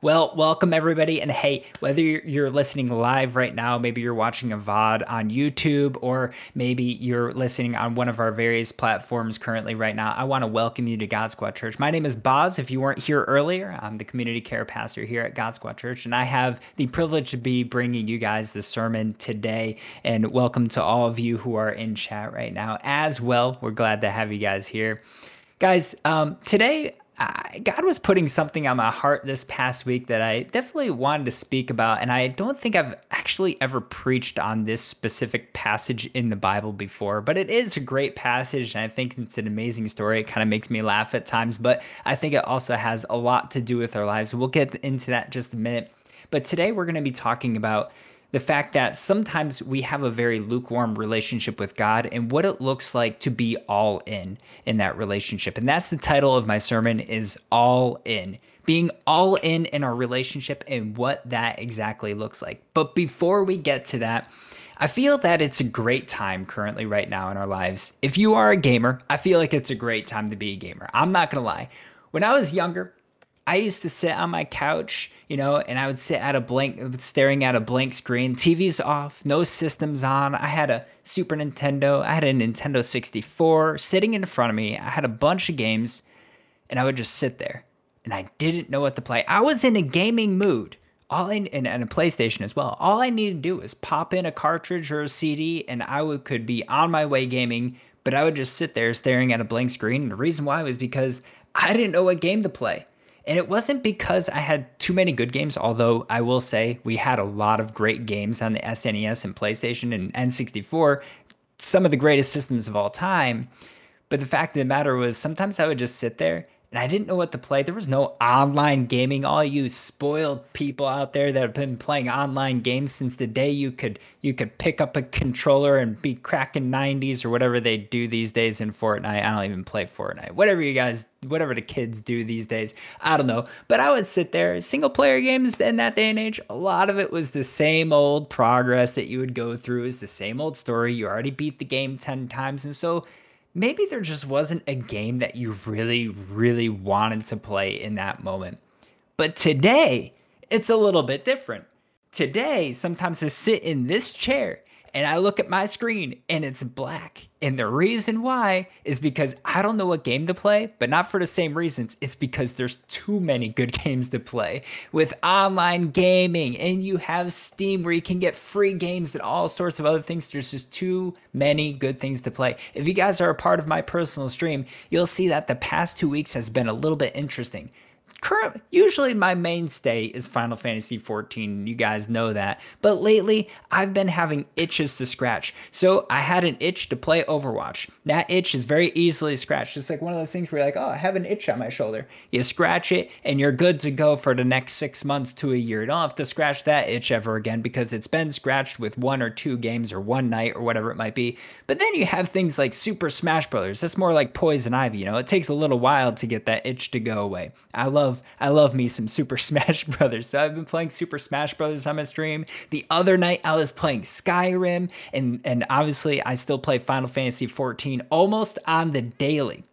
Well, welcome everybody. And hey, whether you're listening live right now, maybe you're watching a VOD on YouTube, or maybe you're listening on one of our various platforms currently right now, I want to welcome you to God Squad Church. My name is Boz. If you weren't here earlier, I'm the community care pastor here at God Squad Church, and I have the privilege to be bringing you guys the sermon today. And welcome to all of you who are in chat right now as well. We're glad to have you guys here. Guys, um, today God was putting something on my heart this past week that I definitely wanted to speak about. And I don't think I've actually ever preached on this specific passage in the Bible before, but it is a great passage. And I think it's an amazing story. It kind of makes me laugh at times, but I think it also has a lot to do with our lives. We'll get into that just a minute. But today we're going to be talking about the fact that sometimes we have a very lukewarm relationship with God and what it looks like to be all in in that relationship. And that's the title of my sermon is all in. Being all in in our relationship and what that exactly looks like. But before we get to that, I feel that it's a great time currently right now in our lives. If you are a gamer, I feel like it's a great time to be a gamer. I'm not going to lie. When I was younger, I used to sit on my couch, you know, and I would sit at a blank, staring at a blank screen. TV's off, no systems on. I had a Super Nintendo, I had a Nintendo 64 sitting in front of me. I had a bunch of games, and I would just sit there, and I didn't know what to play. I was in a gaming mood. All I and, and a PlayStation as well. All I needed to do was pop in a cartridge or a CD, and I would could be on my way gaming. But I would just sit there staring at a blank screen. And the reason why was because I didn't know what game to play. And it wasn't because I had too many good games, although I will say we had a lot of great games on the SNES and PlayStation and N64, some of the greatest systems of all time. But the fact of the matter was, sometimes I would just sit there and I didn't know what to play. There was no online gaming. All you spoiled people out there that have been playing online games since the day you could you could pick up a controller and be cracking 90s or whatever they do these days in Fortnite. I don't even play Fortnite. Whatever you guys whatever the kids do these days. I don't know. But I would sit there, single player games in that day and age, a lot of it was the same old progress that you would go through, is the same old story. You already beat the game 10 times. And so maybe there just wasn't a game that you really, really wanted to play in that moment. But today, it's a little bit different. Today, sometimes to sit in this chair and I look at my screen and it's black. And the reason why is because I don't know what game to play, but not for the same reasons. It's because there's too many good games to play with online gaming and you have Steam where you can get free games and all sorts of other things. There's just too many good things to play. If you guys are a part of my personal stream, you'll see that the past two weeks has been a little bit interesting current usually my mainstay is Final Fantasy 14. You guys know that. But lately, I've been having itches to scratch. So I had an itch to play Overwatch. That itch is very easily scratched. It's like one of those things where you're like, oh, I have an itch on my shoulder. You scratch it and you're good to go for the next six months to a year. You don't have to scratch that itch ever again because it's been scratched with one or two games or one night or whatever it might be. But then you have things like Super Smash Brothers. That's more like poison ivy, you know. It takes a little while to get that itch to go away. I love love I love me some Super Smash Brothers. So I've been playing Super Smash Brothers on my stream. The other night I was playing Skyrim and and obviously I still play Final Fantasy 14 almost on the daily.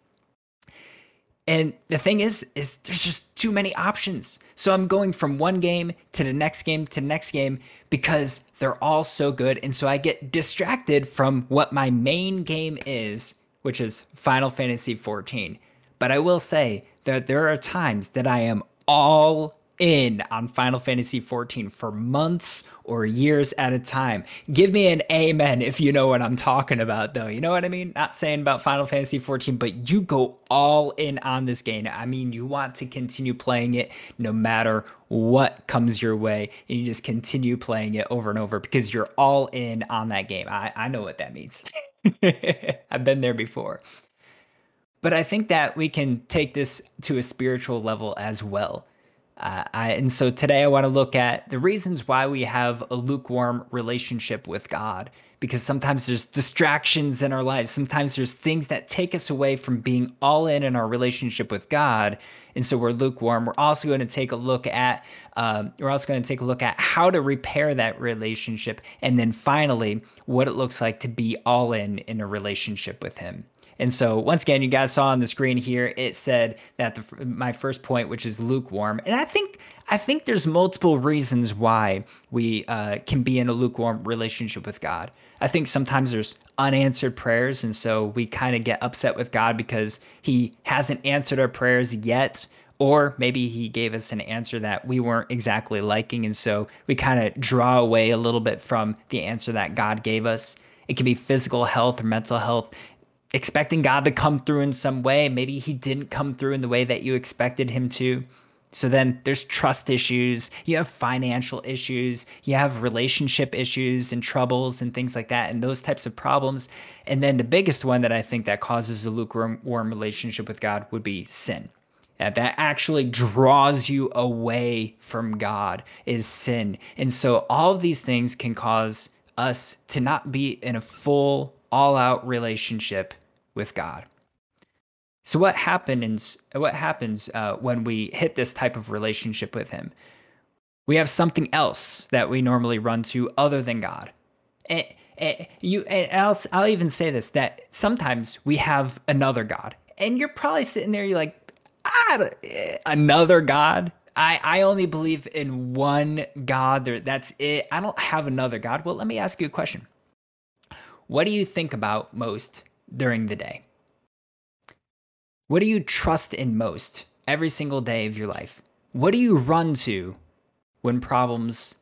And the thing is, is there's just too many options. So I'm going from one game to the next game to the next game because they're all so good. And so I get distracted from what my main game is, which is Final Fantasy 14. But I will say that there are times that I am all in on Final Fantasy XIV for months or years at a time. Give me an amen if you know what I'm talking about, though. You know what I mean? Not saying about Final Fantasy XIV, but you go all in on this game. I mean, you want to continue playing it no matter what comes your way, and you just continue playing it over and over because you're all in on that game. I, I know what that means. I've been there before. But I think that we can take this to a spiritual level as well. Uh, I, and so today I want to look at the reasons why we have a lukewarm relationship with God. Because sometimes there's distractions in our lives. Sometimes there's things that take us away from being all in in our relationship with God, and so we're lukewarm. We're also going to take a look at um, we're also going to take a look at how to repair that relationship, and then finally what it looks like to be all in in a relationship with Him. And so, once again, you guys saw on the screen here, it said that the, my first point, which is lukewarm, and I think I think there's multiple reasons why we uh, can be in a lukewarm relationship with God. I think sometimes there's unanswered prayers, and so we kind of get upset with God because He hasn't answered our prayers yet, or maybe He gave us an answer that we weren't exactly liking, and so we kind of draw away a little bit from the answer that God gave us. It can be physical health or mental health expecting God to come through in some way. Maybe he didn't come through in the way that you expected him to. So then there's trust issues, you have financial issues, you have relationship issues and troubles and things like that, and those types of problems. And then the biggest one that I think that causes a lukewarm relationship with God would be sin. That, that actually draws you away from God is sin. And so all of these things can cause us to not be in a full, all out relationship with God. So what happens? What happens uh, when we hit this type of relationship with Him? We have something else that we normally run to other than God. And, and you, and I'll, I'll even say this: that sometimes we have another God, and you're probably sitting there, you're like, ah, another God. I, I only believe in one God. That's it. I don't have another God. Well, let me ask you a question. What do you think about most during the day? What do you trust in most every single day of your life? What do you run to when problems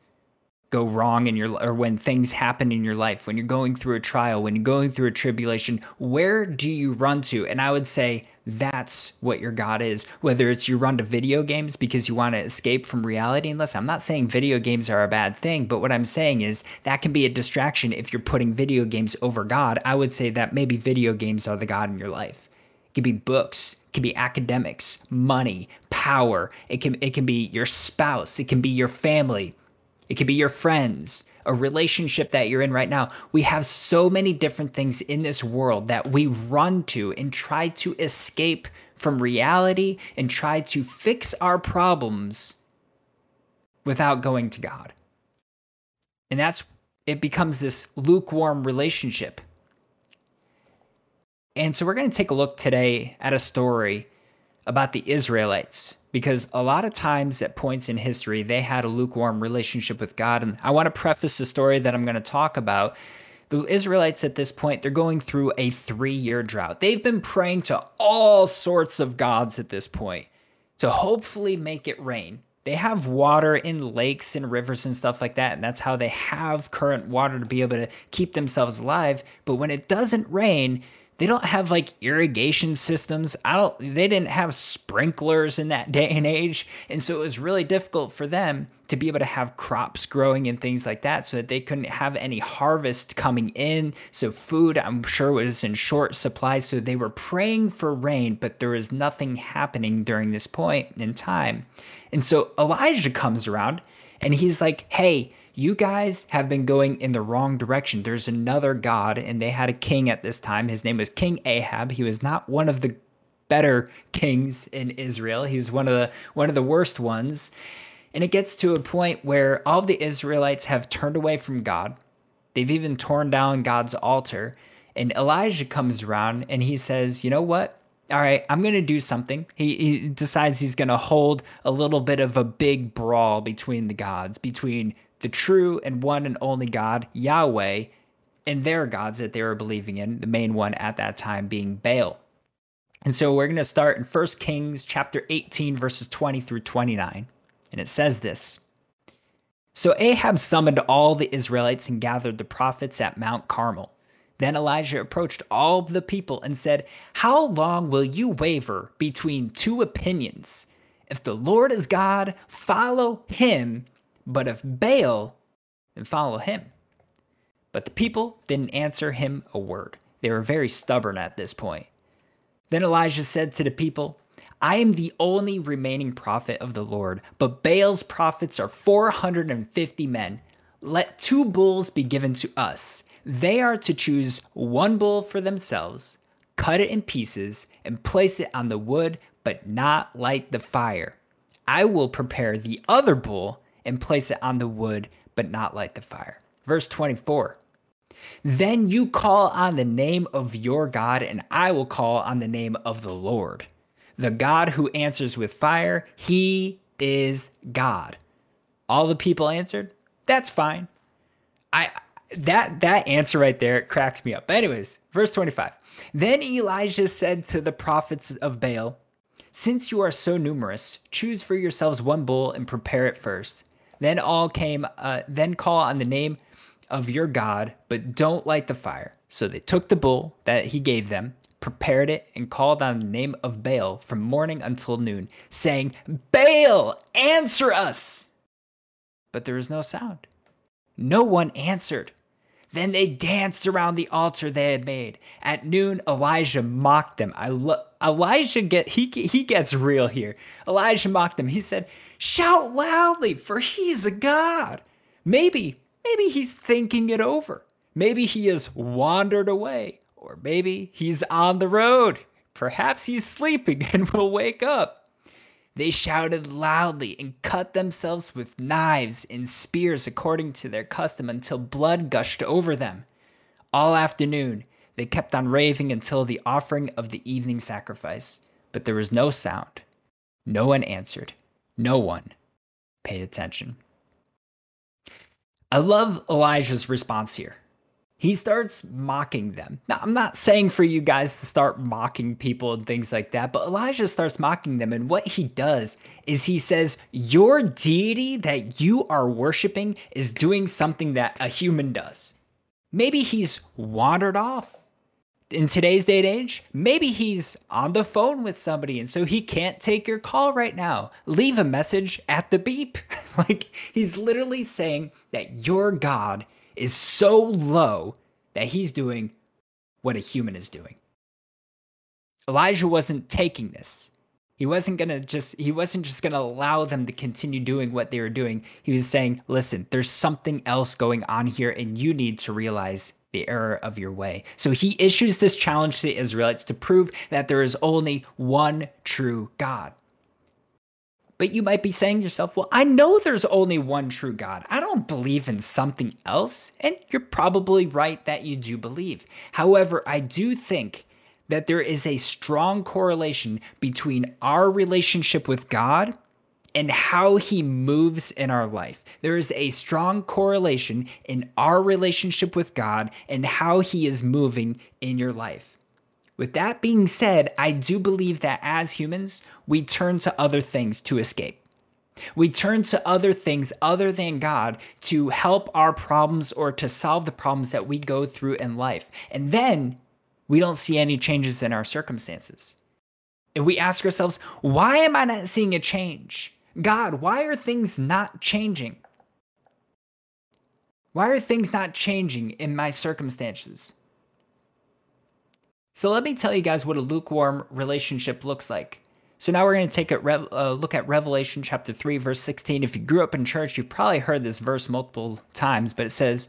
go wrong in your or when things happen in your life, when you're going through a trial, when you're going through a tribulation, where do you run to? And I would say that's what your God is. Whether it's you run to video games because you want to escape from reality. And listen, I'm not saying video games are a bad thing, but what I'm saying is that can be a distraction if you're putting video games over God. I would say that maybe video games are the God in your life. It could be books, it could be academics, money, power. It can it can be your spouse, it can be your family it could be your friends, a relationship that you're in right now. We have so many different things in this world that we run to and try to escape from reality and try to fix our problems without going to God. And that's it becomes this lukewarm relationship. And so we're going to take a look today at a story about the Israelites because a lot of times at points in history they had a lukewarm relationship with God. And I want to preface the story that I'm going to talk about. The Israelites at this point, they're going through a three year drought. They've been praying to all sorts of gods at this point to hopefully make it rain. They have water in lakes and rivers and stuff like that, and that's how they have current water to be able to keep themselves alive. But when it doesn't rain, they don't have like irrigation systems. I don't they didn't have sprinklers in that day and age. And so it was really difficult for them to be able to have crops growing and things like that so that they couldn't have any harvest coming in. So food, I'm sure, was in short supply. So they were praying for rain, but there was nothing happening during this point in time. And so Elijah comes around and he's like, hey, you guys have been going in the wrong direction. There's another God, and they had a king at this time. His name was King Ahab. He was not one of the better kings in Israel. He was one of the one of the worst ones. And it gets to a point where all the Israelites have turned away from God. They've even torn down God's altar. And Elijah comes around and he says, You know what? All right, I'm going to do something. He, he decides he's going to hold a little bit of a big brawl between the gods, between the true and one and only God, Yahweh, and their gods that they were believing in, the main one at that time being Baal. And so we're going to start in 1 Kings chapter 18 verses 20 through 29. And it says this. So Ahab summoned all the Israelites and gathered the prophets at Mount Carmel. Then Elijah approached all the people and said, How long will you waver between two opinions? If the Lord is God, follow him, but if Baal, then follow him. But the people didn't answer him a word. They were very stubborn at this point. Then Elijah said to the people, I am the only remaining prophet of the Lord, but Baal's prophets are 450 men. Let two bulls be given to us. They are to choose one bull for themselves, cut it in pieces, and place it on the wood, but not light the fire. I will prepare the other bull and place it on the wood, but not light the fire. Verse 24 Then you call on the name of your God, and I will call on the name of the Lord. The God who answers with fire, he is God. All the people answered, That's fine. I that that answer right there cracks me up. But anyways, verse 25. Then Elijah said to the prophets of Baal, Since you are so numerous, choose for yourselves one bull and prepare it first. Then all came, uh, then call on the name of your God, but don't light the fire. So they took the bull that he gave them, prepared it, and called on the name of Baal from morning until noon, saying, Baal, answer us! But there was no sound. No one answered. Then they danced around the altar they had made. At noon, Elijah mocked them. I lo- Elijah get he he gets real here. Elijah mocked them. He said, "Shout loudly, for he's a god." Maybe maybe he's thinking it over. Maybe he has wandered away, or maybe he's on the road. Perhaps he's sleeping and will wake up. They shouted loudly and cut themselves with knives and spears according to their custom until blood gushed over them. All afternoon, they kept on raving until the offering of the evening sacrifice, but there was no sound. No one answered. No one paid attention. I love Elijah's response here he starts mocking them. Now, I'm not saying for you guys to start mocking people and things like that, but Elijah starts mocking them. And what he does is he says, Your deity that you are worshiping is doing something that a human does. Maybe he's wandered off in today's day and age. Maybe he's on the phone with somebody and so he can't take your call right now. Leave a message at the beep. like he's literally saying that your God is so low that he's doing what a human is doing. Elijah wasn't taking this. He wasn't going to just he wasn't just going to allow them to continue doing what they were doing. He was saying, "Listen, there's something else going on here and you need to realize the error of your way." So he issues this challenge to the Israelites to prove that there is only one true God. But you might be saying to yourself, well, I know there's only one true God. I don't believe in something else. And you're probably right that you do believe. However, I do think that there is a strong correlation between our relationship with God and how he moves in our life. There is a strong correlation in our relationship with God and how he is moving in your life. With that being said, I do believe that as humans, we turn to other things to escape. We turn to other things other than God to help our problems or to solve the problems that we go through in life. And then we don't see any changes in our circumstances. And we ask ourselves, why am I not seeing a change? God, why are things not changing? Why are things not changing in my circumstances? So let me tell you guys what a lukewarm relationship looks like. So now we're going to take a uh, look at Revelation chapter 3, verse 16. If you grew up in church, you've probably heard this verse multiple times, but it says,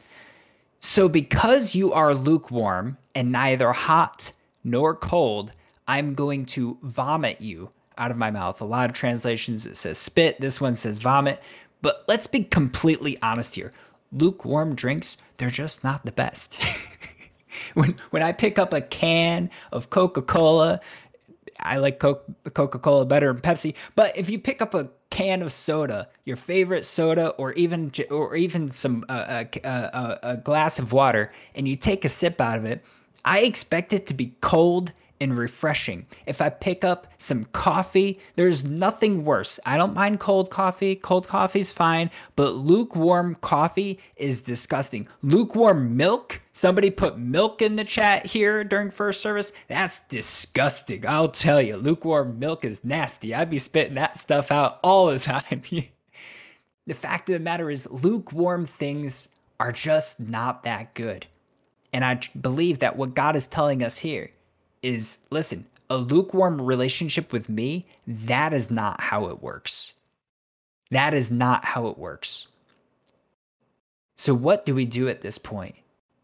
So because you are lukewarm and neither hot nor cold, I'm going to vomit you out of my mouth. A lot of translations it says spit, this one says vomit. But let's be completely honest here. Lukewarm drinks, they're just not the best. when when I pick up a can of Coca Cola, I like Coca Cola better than Pepsi. But if you pick up a can of soda, your favorite soda, or even or even some uh, uh, uh, a glass of water, and you take a sip out of it, I expect it to be cold and refreshing. If I pick up some coffee, there's nothing worse. I don't mind cold coffee. Cold coffee is fine, but lukewarm coffee is disgusting. Lukewarm milk, somebody put milk in the chat here during first service. That's disgusting. I'll tell you, lukewarm milk is nasty. I'd be spitting that stuff out all the time. the fact of the matter is, lukewarm things are just not that good. And I believe that what God is telling us here is listen, a lukewarm relationship with me, that is not how it works. That is not how it works. So, what do we do at this point?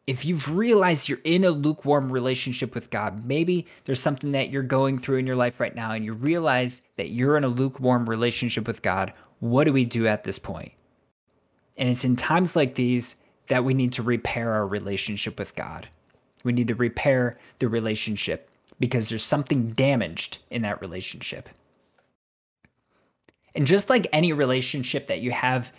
If you've realized you're in a lukewarm relationship with God, maybe there's something that you're going through in your life right now, and you realize that you're in a lukewarm relationship with God, what do we do at this point? And it's in times like these that we need to repair our relationship with God. We need to repair the relationship because there's something damaged in that relationship. And just like any relationship that you have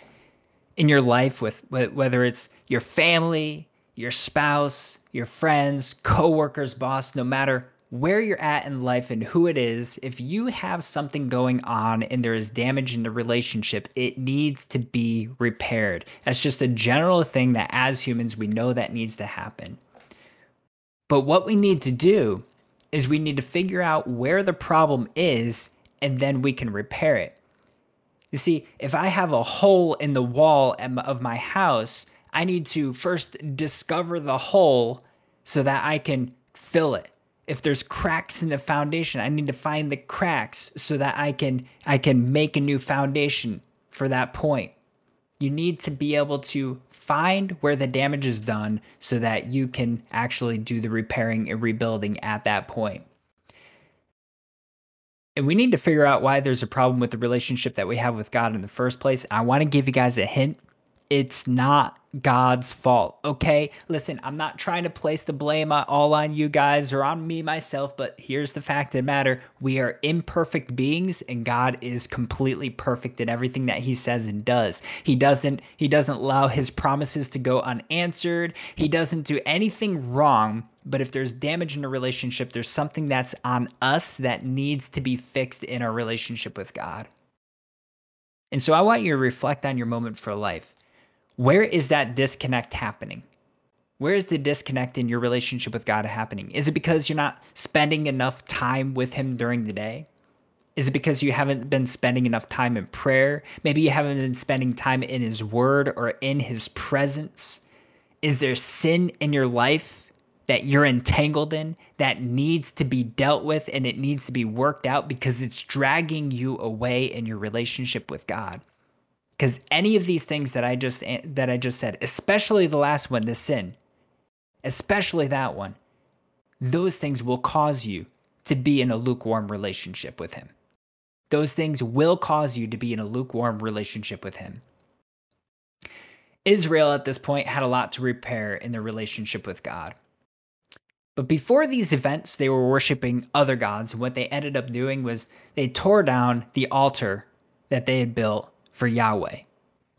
in your life with whether it's your family, your spouse, your friends, coworkers, boss, no matter where you're at in life and who it is, if you have something going on and there is damage in the relationship, it needs to be repaired. That's just a general thing that as humans, we know that needs to happen. But what we need to do is we need to figure out where the problem is and then we can repair it. You see, if I have a hole in the wall of my house, I need to first discover the hole so that I can fill it if there's cracks in the foundation i need to find the cracks so that i can i can make a new foundation for that point you need to be able to find where the damage is done so that you can actually do the repairing and rebuilding at that point. and we need to figure out why there's a problem with the relationship that we have with god in the first place i want to give you guys a hint it's not God's fault. Okay. Listen, I'm not trying to place the blame all on you guys or on me myself, but here's the fact of the matter. We are imperfect beings and God is completely perfect in everything that he says and does. He doesn't he doesn't allow his promises to go unanswered. He doesn't do anything wrong, but if there's damage in a relationship, there's something that's on us that needs to be fixed in our relationship with God. And so I want you to reflect on your moment for life. Where is that disconnect happening? Where is the disconnect in your relationship with God happening? Is it because you're not spending enough time with Him during the day? Is it because you haven't been spending enough time in prayer? Maybe you haven't been spending time in His Word or in His presence? Is there sin in your life that you're entangled in that needs to be dealt with and it needs to be worked out because it's dragging you away in your relationship with God? Because any of these things that I just eh, that I just said, especially the last one, the sin, especially that one, those things will cause you to be in a lukewarm relationship with him. Those things will cause you to be in a lukewarm relationship with him. Israel at this point had a lot to repair in their relationship with God. But before these events, they were worshiping other gods. What they ended up doing was they tore down the altar that they had built for Yahweh.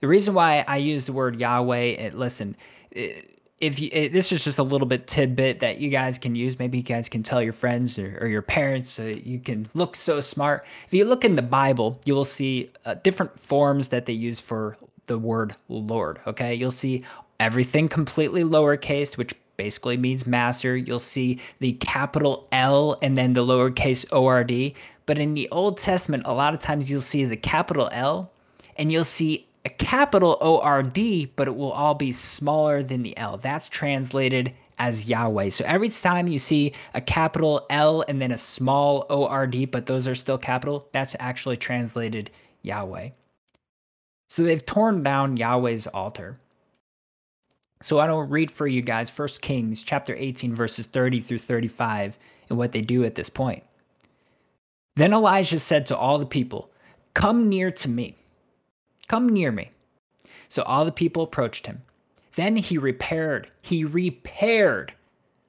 The reason why I use the word Yahweh, it, listen, if you, it, this is just a little bit tidbit that you guys can use. Maybe you guys can tell your friends or, or your parents so you can look so smart. If you look in the Bible, you will see uh, different forms that they use for the word Lord. Okay, you'll see everything completely lowercase, which basically means master. You'll see the capital L and then the lowercase ORD. But in the Old Testament, a lot of times you'll see the capital L and you'll see a capital ORD, but it will all be smaller than the L. That's translated as Yahweh. So every time you see a capital L and then a small ORD, but those are still capital, that's actually translated Yahweh. So they've torn down Yahweh's altar. So I don't read for you guys 1 Kings chapter 18 verses 30 through 35 and what they do at this point. Then Elijah said to all the people, "Come near to me." Come near me. So all the people approached him. Then he repaired, he repaired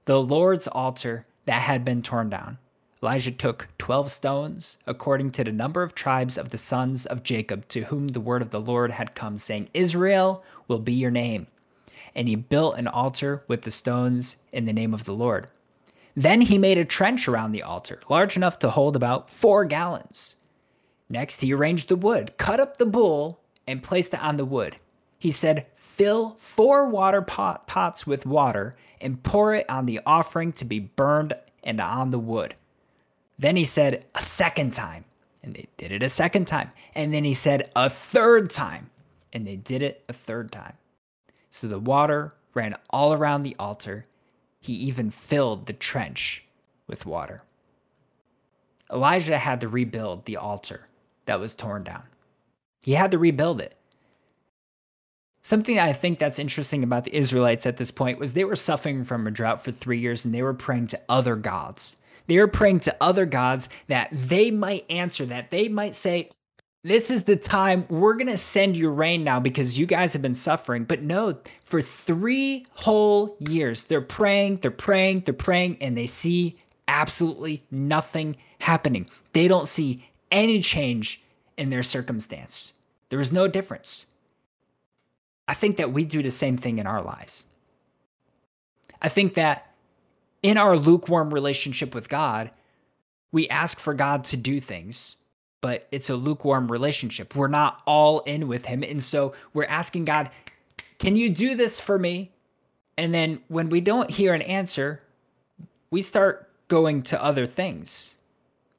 the Lord's altar that had been torn down. Elijah took 12 stones, according to the number of tribes of the sons of Jacob, to whom the word of the Lord had come, saying, Israel will be your name. And he built an altar with the stones in the name of the Lord. Then he made a trench around the altar, large enough to hold about four gallons. Next, he arranged the wood, cut up the bull, and placed it on the wood. He said, Fill four water pot, pots with water and pour it on the offering to be burned and on the wood. Then he said, A second time. And they did it a second time. And then he said, A third time. And they did it a third time. So the water ran all around the altar. He even filled the trench with water. Elijah had to rebuild the altar that was torn down. He had to rebuild it. Something I think that's interesting about the Israelites at this point was they were suffering from a drought for three years and they were praying to other gods. They were praying to other gods that they might answer, that they might say, This is the time we're going to send you rain now because you guys have been suffering. But no, for three whole years, they're praying, they're praying, they're praying, and they see absolutely nothing happening. They don't see any change in their circumstance. There is no difference. I think that we do the same thing in our lives. I think that in our lukewarm relationship with God, we ask for God to do things, but it's a lukewarm relationship. We're not all in with Him. And so we're asking God, can you do this for me? And then when we don't hear an answer, we start going to other things.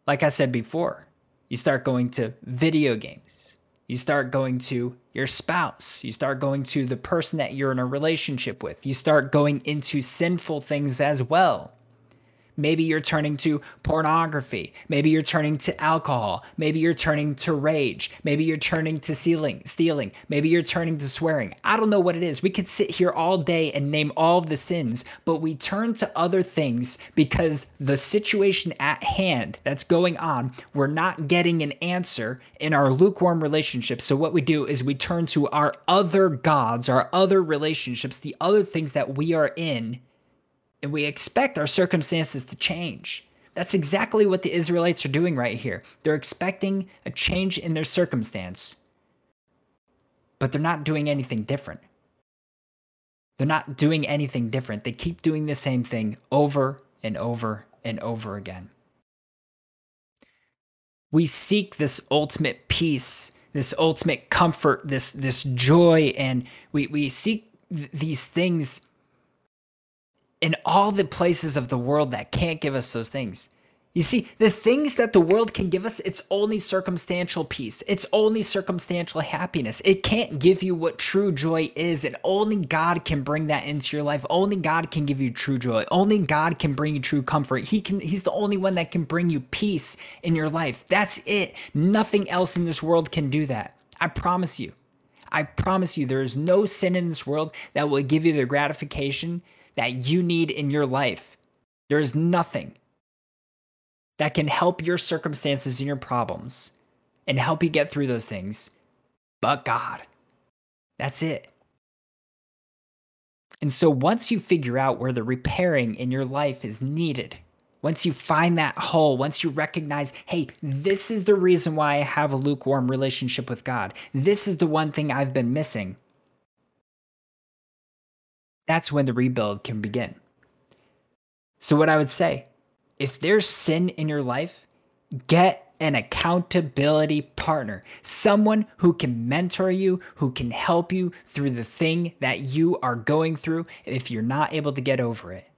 Like I said before, you start going to video games. You start going to your spouse. You start going to the person that you're in a relationship with. You start going into sinful things as well. Maybe you're turning to pornography. Maybe you're turning to alcohol. Maybe you're turning to rage. Maybe you're turning to stealing, stealing. Maybe you're turning to swearing. I don't know what it is. We could sit here all day and name all the sins, but we turn to other things because the situation at hand that's going on, we're not getting an answer in our lukewarm relationship. So what we do is we turn to our other gods, our other relationships, the other things that we are in and we expect our circumstances to change. That's exactly what the Israelites are doing right here. They're expecting a change in their circumstance, but they're not doing anything different. They're not doing anything different. They keep doing the same thing over and over and over again. We seek this ultimate peace, this ultimate comfort, this this joy, and we, we seek th- these things in all the places of the world that can't give us those things. You see, the things that the world can give us, it's only circumstantial peace. It's only circumstantial happiness. It can't give you what true joy is, and only God can bring that into your life. Only God can give you true joy. Only God can bring you true comfort. He can he's the only one that can bring you peace in your life. That's it. Nothing else in this world can do that. I promise you. I promise you there is no sin in this world that will give you the gratification that you need in your life. There is nothing that can help your circumstances and your problems and help you get through those things but God. That's it. And so once you figure out where the repairing in your life is needed, once you find that hole, once you recognize, hey, this is the reason why I have a lukewarm relationship with God, this is the one thing I've been missing, that's when the rebuild can begin. So, what I would say if there's sin in your life, get an accountability partner, someone who can mentor you, who can help you through the thing that you are going through if you're not able to get over it.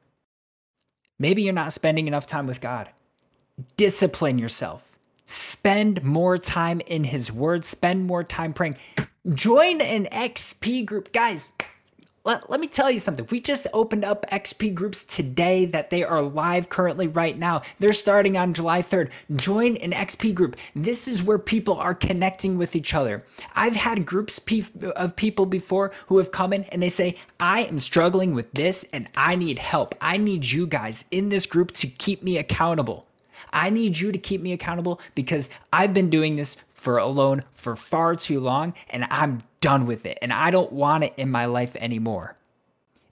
Maybe you're not spending enough time with God. Discipline yourself. Spend more time in His Word. Spend more time praying. Join an XP group. Guys, let, let me tell you something. We just opened up XP groups today that they are live currently right now. They're starting on July 3rd. Join an XP group. This is where people are connecting with each other. I've had groups of people before who have come in and they say, I am struggling with this and I need help. I need you guys in this group to keep me accountable. I need you to keep me accountable because I've been doing this for alone for far too long and I'm done with it and I don't want it in my life anymore.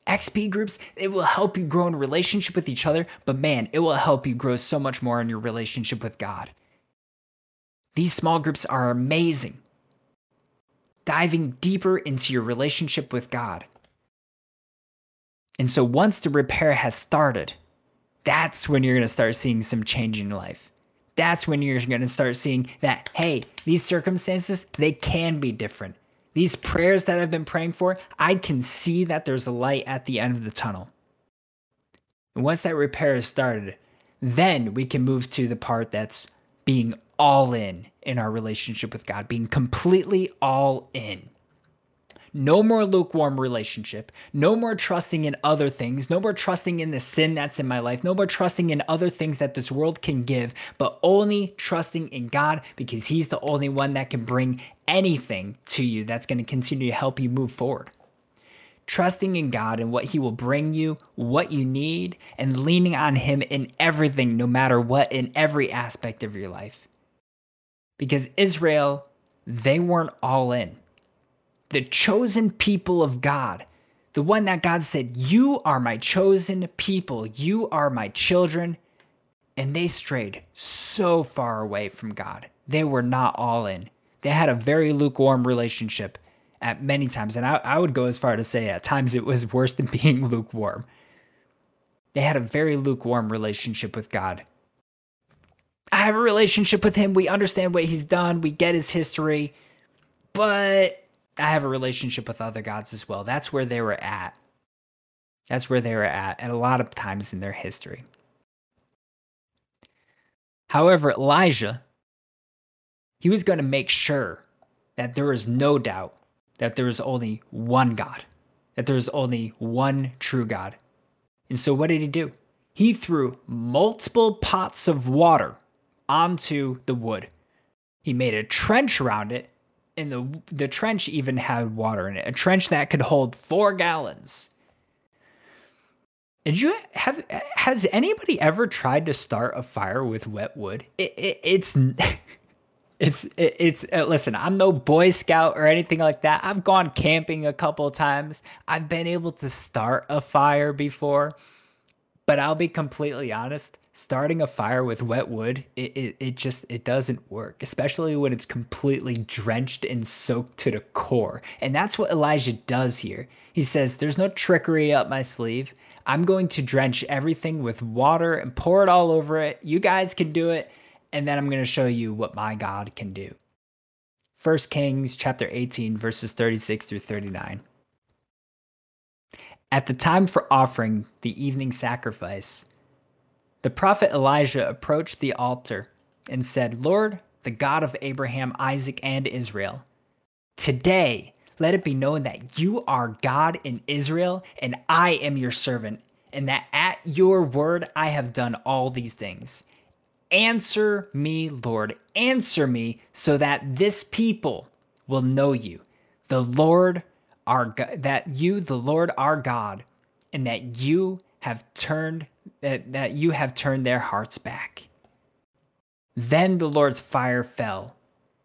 XP groups, it will help you grow in relationship with each other, but man, it will help you grow so much more in your relationship with God. These small groups are amazing. Diving deeper into your relationship with God. And so once the repair has started, that's when you're going to start seeing some change in your life. That's when you're going to start seeing that, hey, these circumstances, they can be different. These prayers that I've been praying for, I can see that there's a light at the end of the tunnel. And once that repair is started, then we can move to the part that's being all in in our relationship with God, being completely all in. No more lukewarm relationship. No more trusting in other things. No more trusting in the sin that's in my life. No more trusting in other things that this world can give, but only trusting in God because He's the only one that can bring anything to you that's going to continue to help you move forward. Trusting in God and what He will bring you, what you need, and leaning on Him in everything, no matter what, in every aspect of your life. Because Israel they weren't all in. The chosen people of God, the one that God said, You are my chosen people, you are my children. And they strayed so far away from God. They were not all in. They had a very lukewarm relationship at many times. And I, I would go as far to say at times it was worse than being lukewarm. They had a very lukewarm relationship with God. I have a relationship with him. We understand what he's done. We get his history. But I have a relationship with other gods as well. That's where they were at. That's where they were at at a lot of times in their history. However, Elijah, he was going to make sure that there was no doubt that there is only one God, that there is only one true God. And so, what did he do? He threw multiple pots of water onto the wood. He made a trench around it, and the, the trench even had water in it, a trench that could hold four gallons. Did you have has anybody ever tried to start a fire with wet wood? It, it, it's it's it, it's uh, listen, I'm no boy scout or anything like that. I've gone camping a couple times. I've been able to start a fire before. But I'll be completely honest, starting a fire with wet wood, it, it, it just it doesn't work, especially when it's completely drenched and soaked to the core. And that's what Elijah does here. He says, There's no trickery up my sleeve. I'm going to drench everything with water and pour it all over it. You guys can do it. And then I'm going to show you what my God can do. 1 Kings chapter 18, verses 36 through 39. At the time for offering the evening sacrifice, the prophet Elijah approached the altar and said, Lord, the God of Abraham, Isaac, and Israel, today let it be known that you are God in Israel, and I am your servant, and that at your word I have done all these things. Answer me, Lord, answer me, so that this people will know you, the Lord our God, that you, the Lord our God, and that you have turned that, that you have turned their hearts back. Then the Lord's fire fell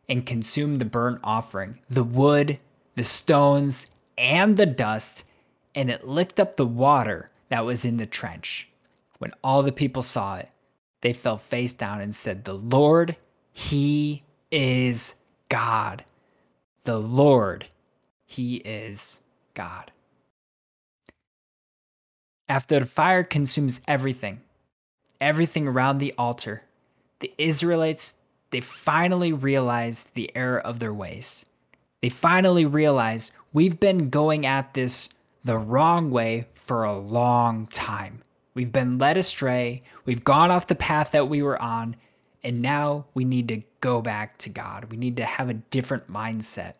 and consumed the burnt offering, the wood, the stones, and the dust, and it licked up the water that was in the trench. When all the people saw it, they fell face down and said, The Lord, He is God. The Lord, He is God. After the fire consumes everything, everything around the altar, the Israelites, they finally realize the error of their ways. They finally realize we've been going at this the wrong way for a long time. We've been led astray, we've gone off the path that we were on, and now we need to go back to God. We need to have a different mindset.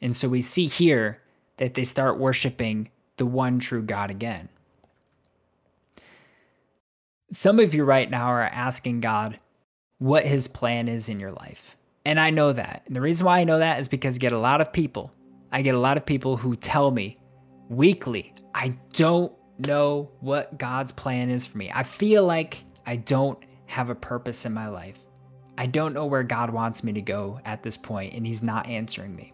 And so we see here that they start worshiping the one true God again. Some of you right now are asking God what his plan is in your life. And I know that. And the reason why I know that is because I get a lot of people. I get a lot of people who tell me weekly, I don't know what God's plan is for me. I feel like I don't have a purpose in my life. I don't know where God wants me to go at this point and he's not answering me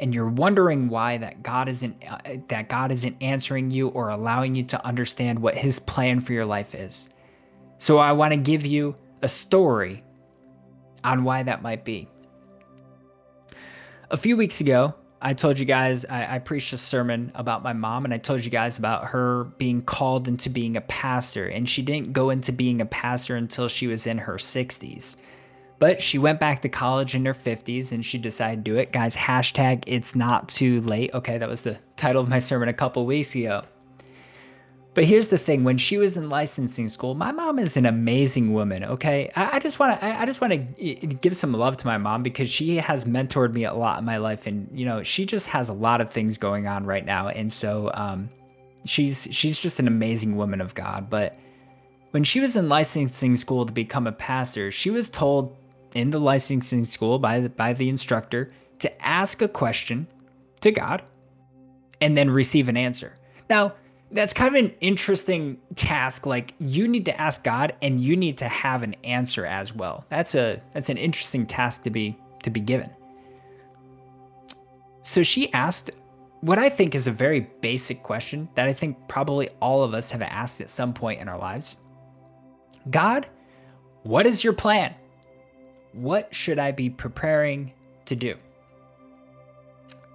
and you're wondering why that God isn't uh, that God isn't answering you or allowing you to understand what his plan for your life is. So I want to give you a story on why that might be. A few weeks ago, I told you guys I, I, preached a sermon about my mom, and I told you guys about her being called into being a pastor, and she didn't go into being a pastor until she was in her 60s. But she went back to college in her 50s and she decided to do it. Guys, hashtag it's not too late. Okay, that was the title of my sermon a couple weeks ago. But here's the thing: when she was in licensing school, my mom is an amazing woman. Okay, I, just want to I just want to give some love to my mom because she has mentored me a lot in my life, and you know she just has a lot of things going on right now, and so um, she's she's just an amazing woman of God. But when she was in licensing school to become a pastor, she was told in the licensing school by the, by the instructor to ask a question to God and then receive an answer. Now, that's kind of an interesting task like you need to ask God and you need to have an answer as well. That's a that's an interesting task to be to be given. So she asked what I think is a very basic question that I think probably all of us have asked at some point in our lives God, what is your plan? What should I be preparing to do?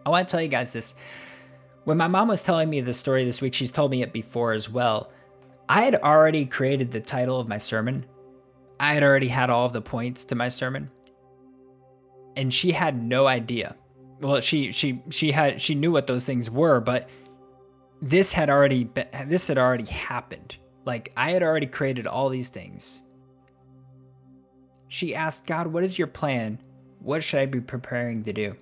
I want to tell you guys this. When my mom was telling me the story this week, she's told me it before as well. I had already created the title of my sermon. I had already had all of the points to my sermon. And she had no idea. Well, she she she had she knew what those things were, but this had already been, this had already happened. Like I had already created all these things. She asked God, "What is your plan? What should I be preparing to do?"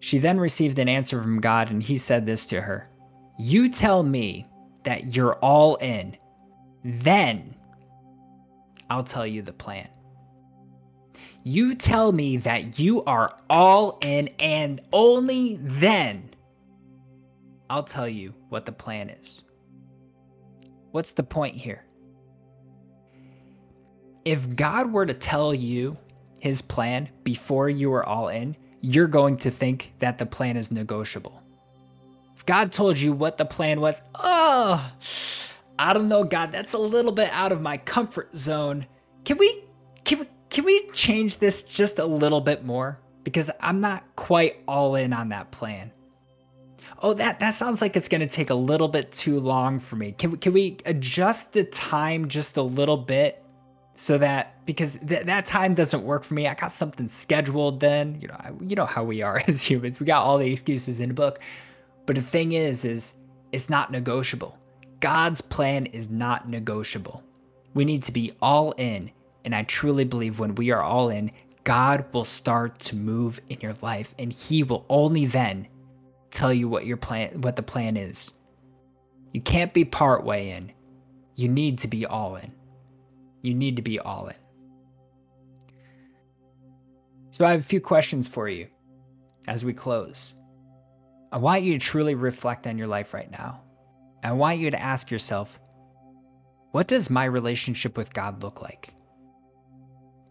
She then received an answer from God, and he said this to her You tell me that you're all in, then I'll tell you the plan. You tell me that you are all in, and only then I'll tell you what the plan is. What's the point here? If God were to tell you his plan before you were all in, you're going to think that the plan is negotiable. If God told you what the plan was, oh, I don't know, God, that's a little bit out of my comfort zone. Can we can we can we change this just a little bit more? Because I'm not quite all in on that plan. Oh, that that sounds like it's going to take a little bit too long for me. Can we can we adjust the time just a little bit so that because th- that time doesn't work for me. I got something scheduled then. You know, I, you know how we are as humans. We got all the excuses in a book. But the thing is, is it's not negotiable. God's plan is not negotiable. We need to be all in. And I truly believe when we are all in, God will start to move in your life and he will only then tell you what your plan what the plan is. You can't be part way in. You need to be all in. You need to be all in. So, I have a few questions for you as we close. I want you to truly reflect on your life right now. I want you to ask yourself what does my relationship with God look like?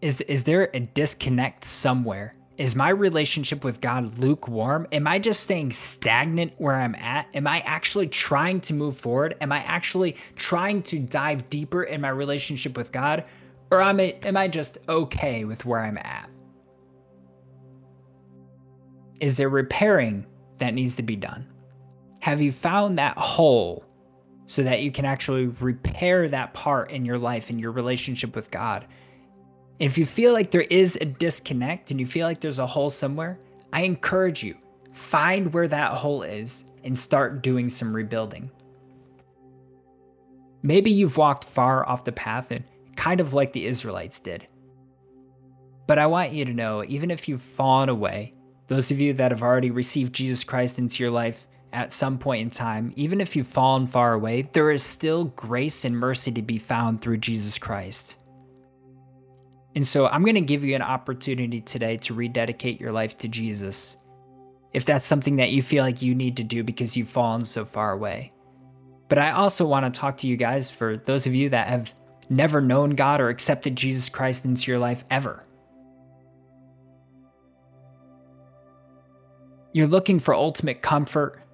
Is, is there a disconnect somewhere? Is my relationship with God lukewarm? Am I just staying stagnant where I'm at? Am I actually trying to move forward? Am I actually trying to dive deeper in my relationship with God? Or am I, am I just okay with where I'm at? Is there repairing that needs to be done? Have you found that hole so that you can actually repair that part in your life, and your relationship with God? If you feel like there is a disconnect and you feel like there's a hole somewhere, I encourage you find where that hole is and start doing some rebuilding. Maybe you've walked far off the path and kind of like the Israelites did. But I want you to know, even if you've fallen away, those of you that have already received Jesus Christ into your life at some point in time, even if you've fallen far away, there is still grace and mercy to be found through Jesus Christ. And so I'm going to give you an opportunity today to rededicate your life to Jesus. If that's something that you feel like you need to do because you've fallen so far away. But I also want to talk to you guys for those of you that have never known God or accepted Jesus Christ into your life ever. You're looking for ultimate comfort.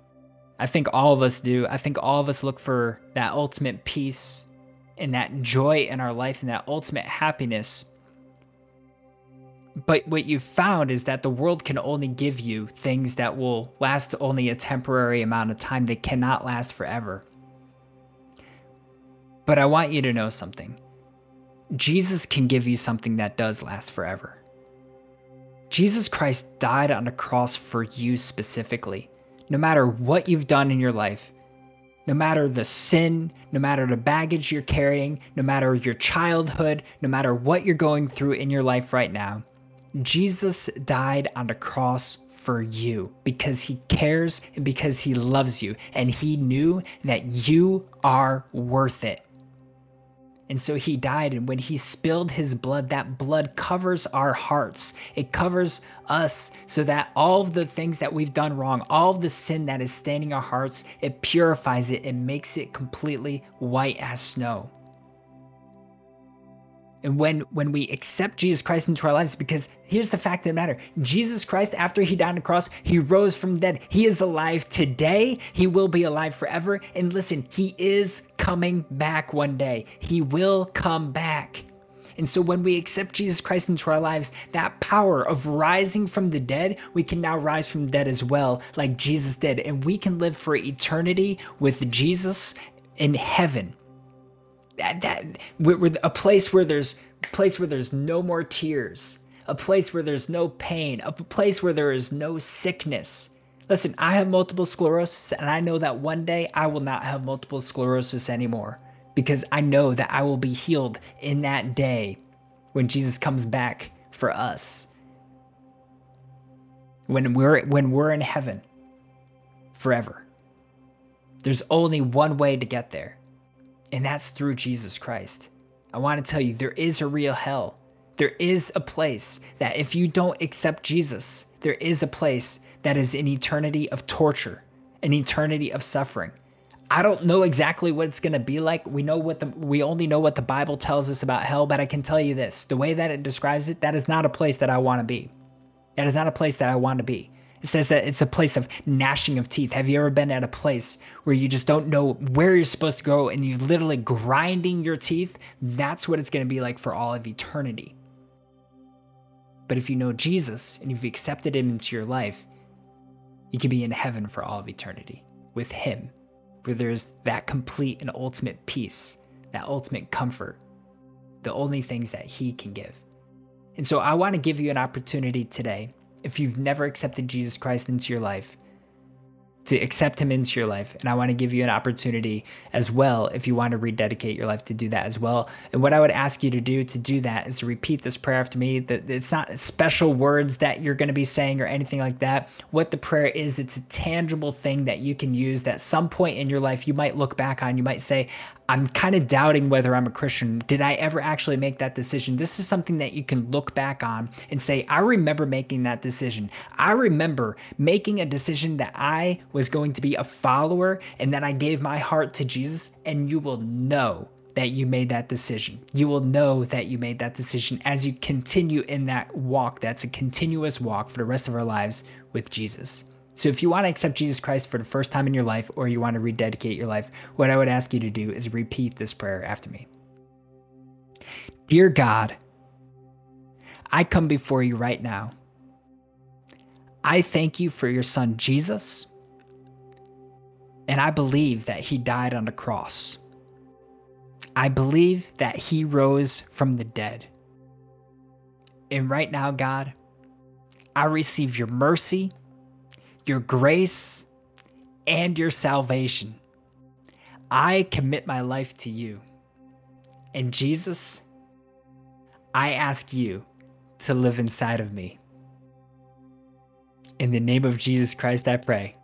I think all of us do. I think all of us look for that ultimate peace and that joy in our life and that ultimate happiness. But what you've found is that the world can only give you things that will last only a temporary amount of time. They cannot last forever. But I want you to know something Jesus can give you something that does last forever. Jesus Christ died on a cross for you specifically. No matter what you've done in your life, no matter the sin, no matter the baggage you're carrying, no matter your childhood, no matter what you're going through in your life right now, Jesus died on the cross for you because he cares and because he loves you and he knew that you are worth it. And so he died, and when he spilled his blood, that blood covers our hearts. It covers us so that all of the things that we've done wrong, all of the sin that is staining our hearts, it purifies it and makes it completely white as snow. And when when we accept Jesus Christ into our lives, because here's the fact of the matter: Jesus Christ, after he died on the cross, he rose from the dead. He is alive today. He will be alive forever. And listen, he is coming back one day. He will come back. And so when we accept Jesus Christ into our lives, that power of rising from the dead, we can now rise from the dead as well, like Jesus did. And we can live for eternity with Jesus in heaven that, that we're, we're a place where there's place where there's no more tears, a place where there's no pain, a place where there is no sickness. Listen, I have multiple sclerosis, and I know that one day I will not have multiple sclerosis anymore because I know that I will be healed in that day when Jesus comes back for us. When we're when we're in heaven forever. There's only one way to get there and that's through Jesus Christ. I want to tell you, there is a real hell. There is a place that if you don't accept Jesus, there is a place that is an eternity of torture, an eternity of suffering. I don't know exactly what it's going to be like. We know what the we only know what the Bible tells us about hell, but I can tell you this, the way that it describes it, that is not a place that I want to be. That is not a place that I want to be. It says that it's a place of gnashing of teeth. Have you ever been at a place where you just don't know where you're supposed to go and you're literally grinding your teeth? That's what it's going to be like for all of eternity. But if you know Jesus and you've accepted him into your life, you can be in heaven for all of eternity with him, where there's that complete and ultimate peace, that ultimate comfort, the only things that he can give. And so I want to give you an opportunity today if you've never accepted Jesus Christ into your life, to accept him into your life. And I want to give you an opportunity as well if you want to rededicate your life to do that as well. And what I would ask you to do to do that is to repeat this prayer after me. That it's not special words that you're going to be saying or anything like that. What the prayer is, it's a tangible thing that you can use that some point in your life you might look back on. You might say, I'm kind of doubting whether I'm a Christian. Did I ever actually make that decision? This is something that you can look back on and say, I remember making that decision. I remember making a decision that I was going to be a follower and that I gave my heart to Jesus, and you will know that you made that decision. You will know that you made that decision as you continue in that walk. That's a continuous walk for the rest of our lives with Jesus. So if you want to accept Jesus Christ for the first time in your life or you want to rededicate your life, what I would ask you to do is repeat this prayer after me. Dear God, I come before you right now. I thank you for your son Jesus, and I believe that he died on the cross. I believe that he rose from the dead. And right now, God, I receive your mercy your grace, and your salvation. I commit my life to you. And Jesus, I ask you to live inside of me. In the name of Jesus Christ, I pray.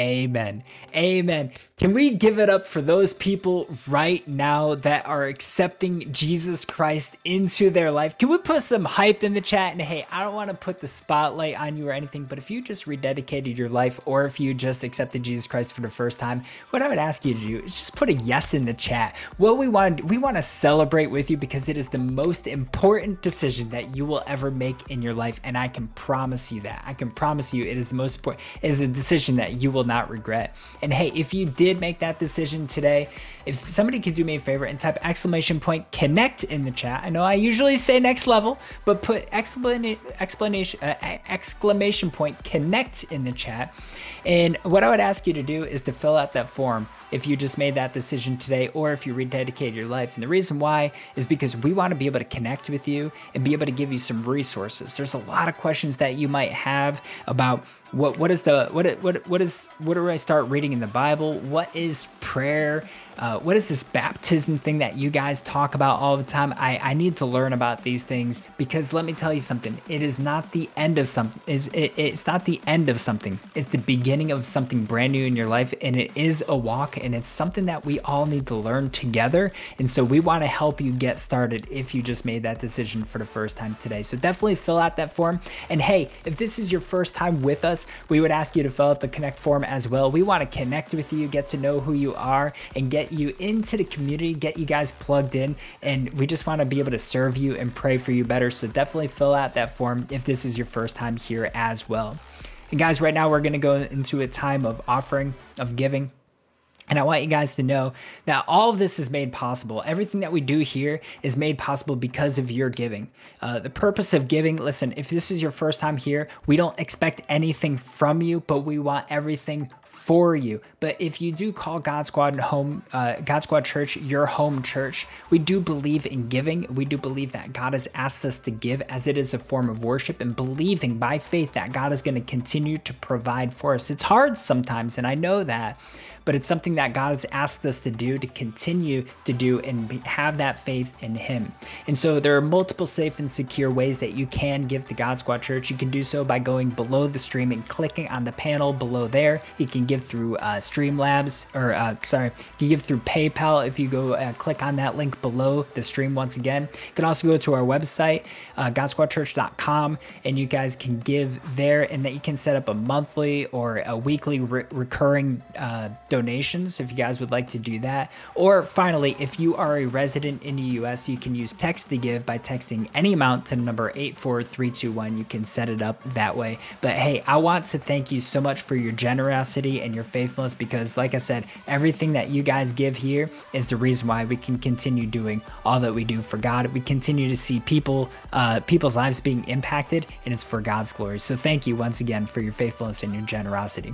Amen. Amen. Can we give it up for those people right now that are accepting Jesus Christ into their life? Can we put some hype in the chat? And hey, I don't want to put the spotlight on you or anything, but if you just rededicated your life or if you just accepted Jesus Christ for the first time, what I would ask you to do is just put a yes in the chat. What we want we want to celebrate with you because it is the most important decision that you will ever make in your life and I can promise you that. I can promise you it is the most important it is a decision that you will not regret. And hey, if you did make that decision today, if somebody could do me a favor and type exclamation point connect in the chat. I know I usually say next level, but put explanation explanation uh, exclamation point connect in the chat. And what I would ask you to do is to fill out that form if you just made that decision today or if you rededicated your life. And the reason why is because we want to be able to connect with you and be able to give you some resources. There's a lot of questions that you might have about what what is the what what what is what do I start reading in the Bible? What is prayer? Uh, what is this baptism thing that you guys talk about all the time? I, I need to learn about these things because let me tell you something. It is not the end of something. Is it, it's not the end of something. It's the beginning of something brand new in your life, and it is a walk, and it's something that we all need to learn together. And so we want to help you get started if you just made that decision for the first time today. So definitely fill out that form. And hey, if this is your first time with us, we would ask you to fill out the connect form as well. We want to connect with you, get to know who you are, and get you into the community, get you guys plugged in, and we just want to be able to serve you and pray for you better. So definitely fill out that form if this is your first time here as well. And guys, right now we're going to go into a time of offering, of giving. And I want you guys to know that all of this is made possible. Everything that we do here is made possible because of your giving. Uh, the purpose of giving, listen, if this is your first time here, we don't expect anything from you, but we want everything for you. But if you do call God Squad home, uh, God Squad Church your home church, we do believe in giving. We do believe that God has asked us to give as it is a form of worship and believing by faith that God is going to continue to provide for us. It's hard sometimes, and I know that but it's something that God has asked us to do to continue to do and have that faith in Him. And so there are multiple safe and secure ways that you can give to God Squad Church. You can do so by going below the stream and clicking on the panel below there. You can give through uh, Streamlabs, or uh, sorry, you can give through PayPal if you go uh, click on that link below the stream once again. You can also go to our website, uh, GodSquadChurch.com, and you guys can give there, and that you can set up a monthly or a weekly re- recurring uh, donations if you guys would like to do that. Or finally, if you are a resident in the US, you can use text to give by texting any amount to number 84321. You can set it up that way. But hey, I want to thank you so much for your generosity and your faithfulness because, like I said, everything that you guys give here is the reason why we can continue doing all that we do for God. We continue to see people, uh, people's lives being impacted, and it's for God's glory. So thank you once again for your faithfulness and your generosity.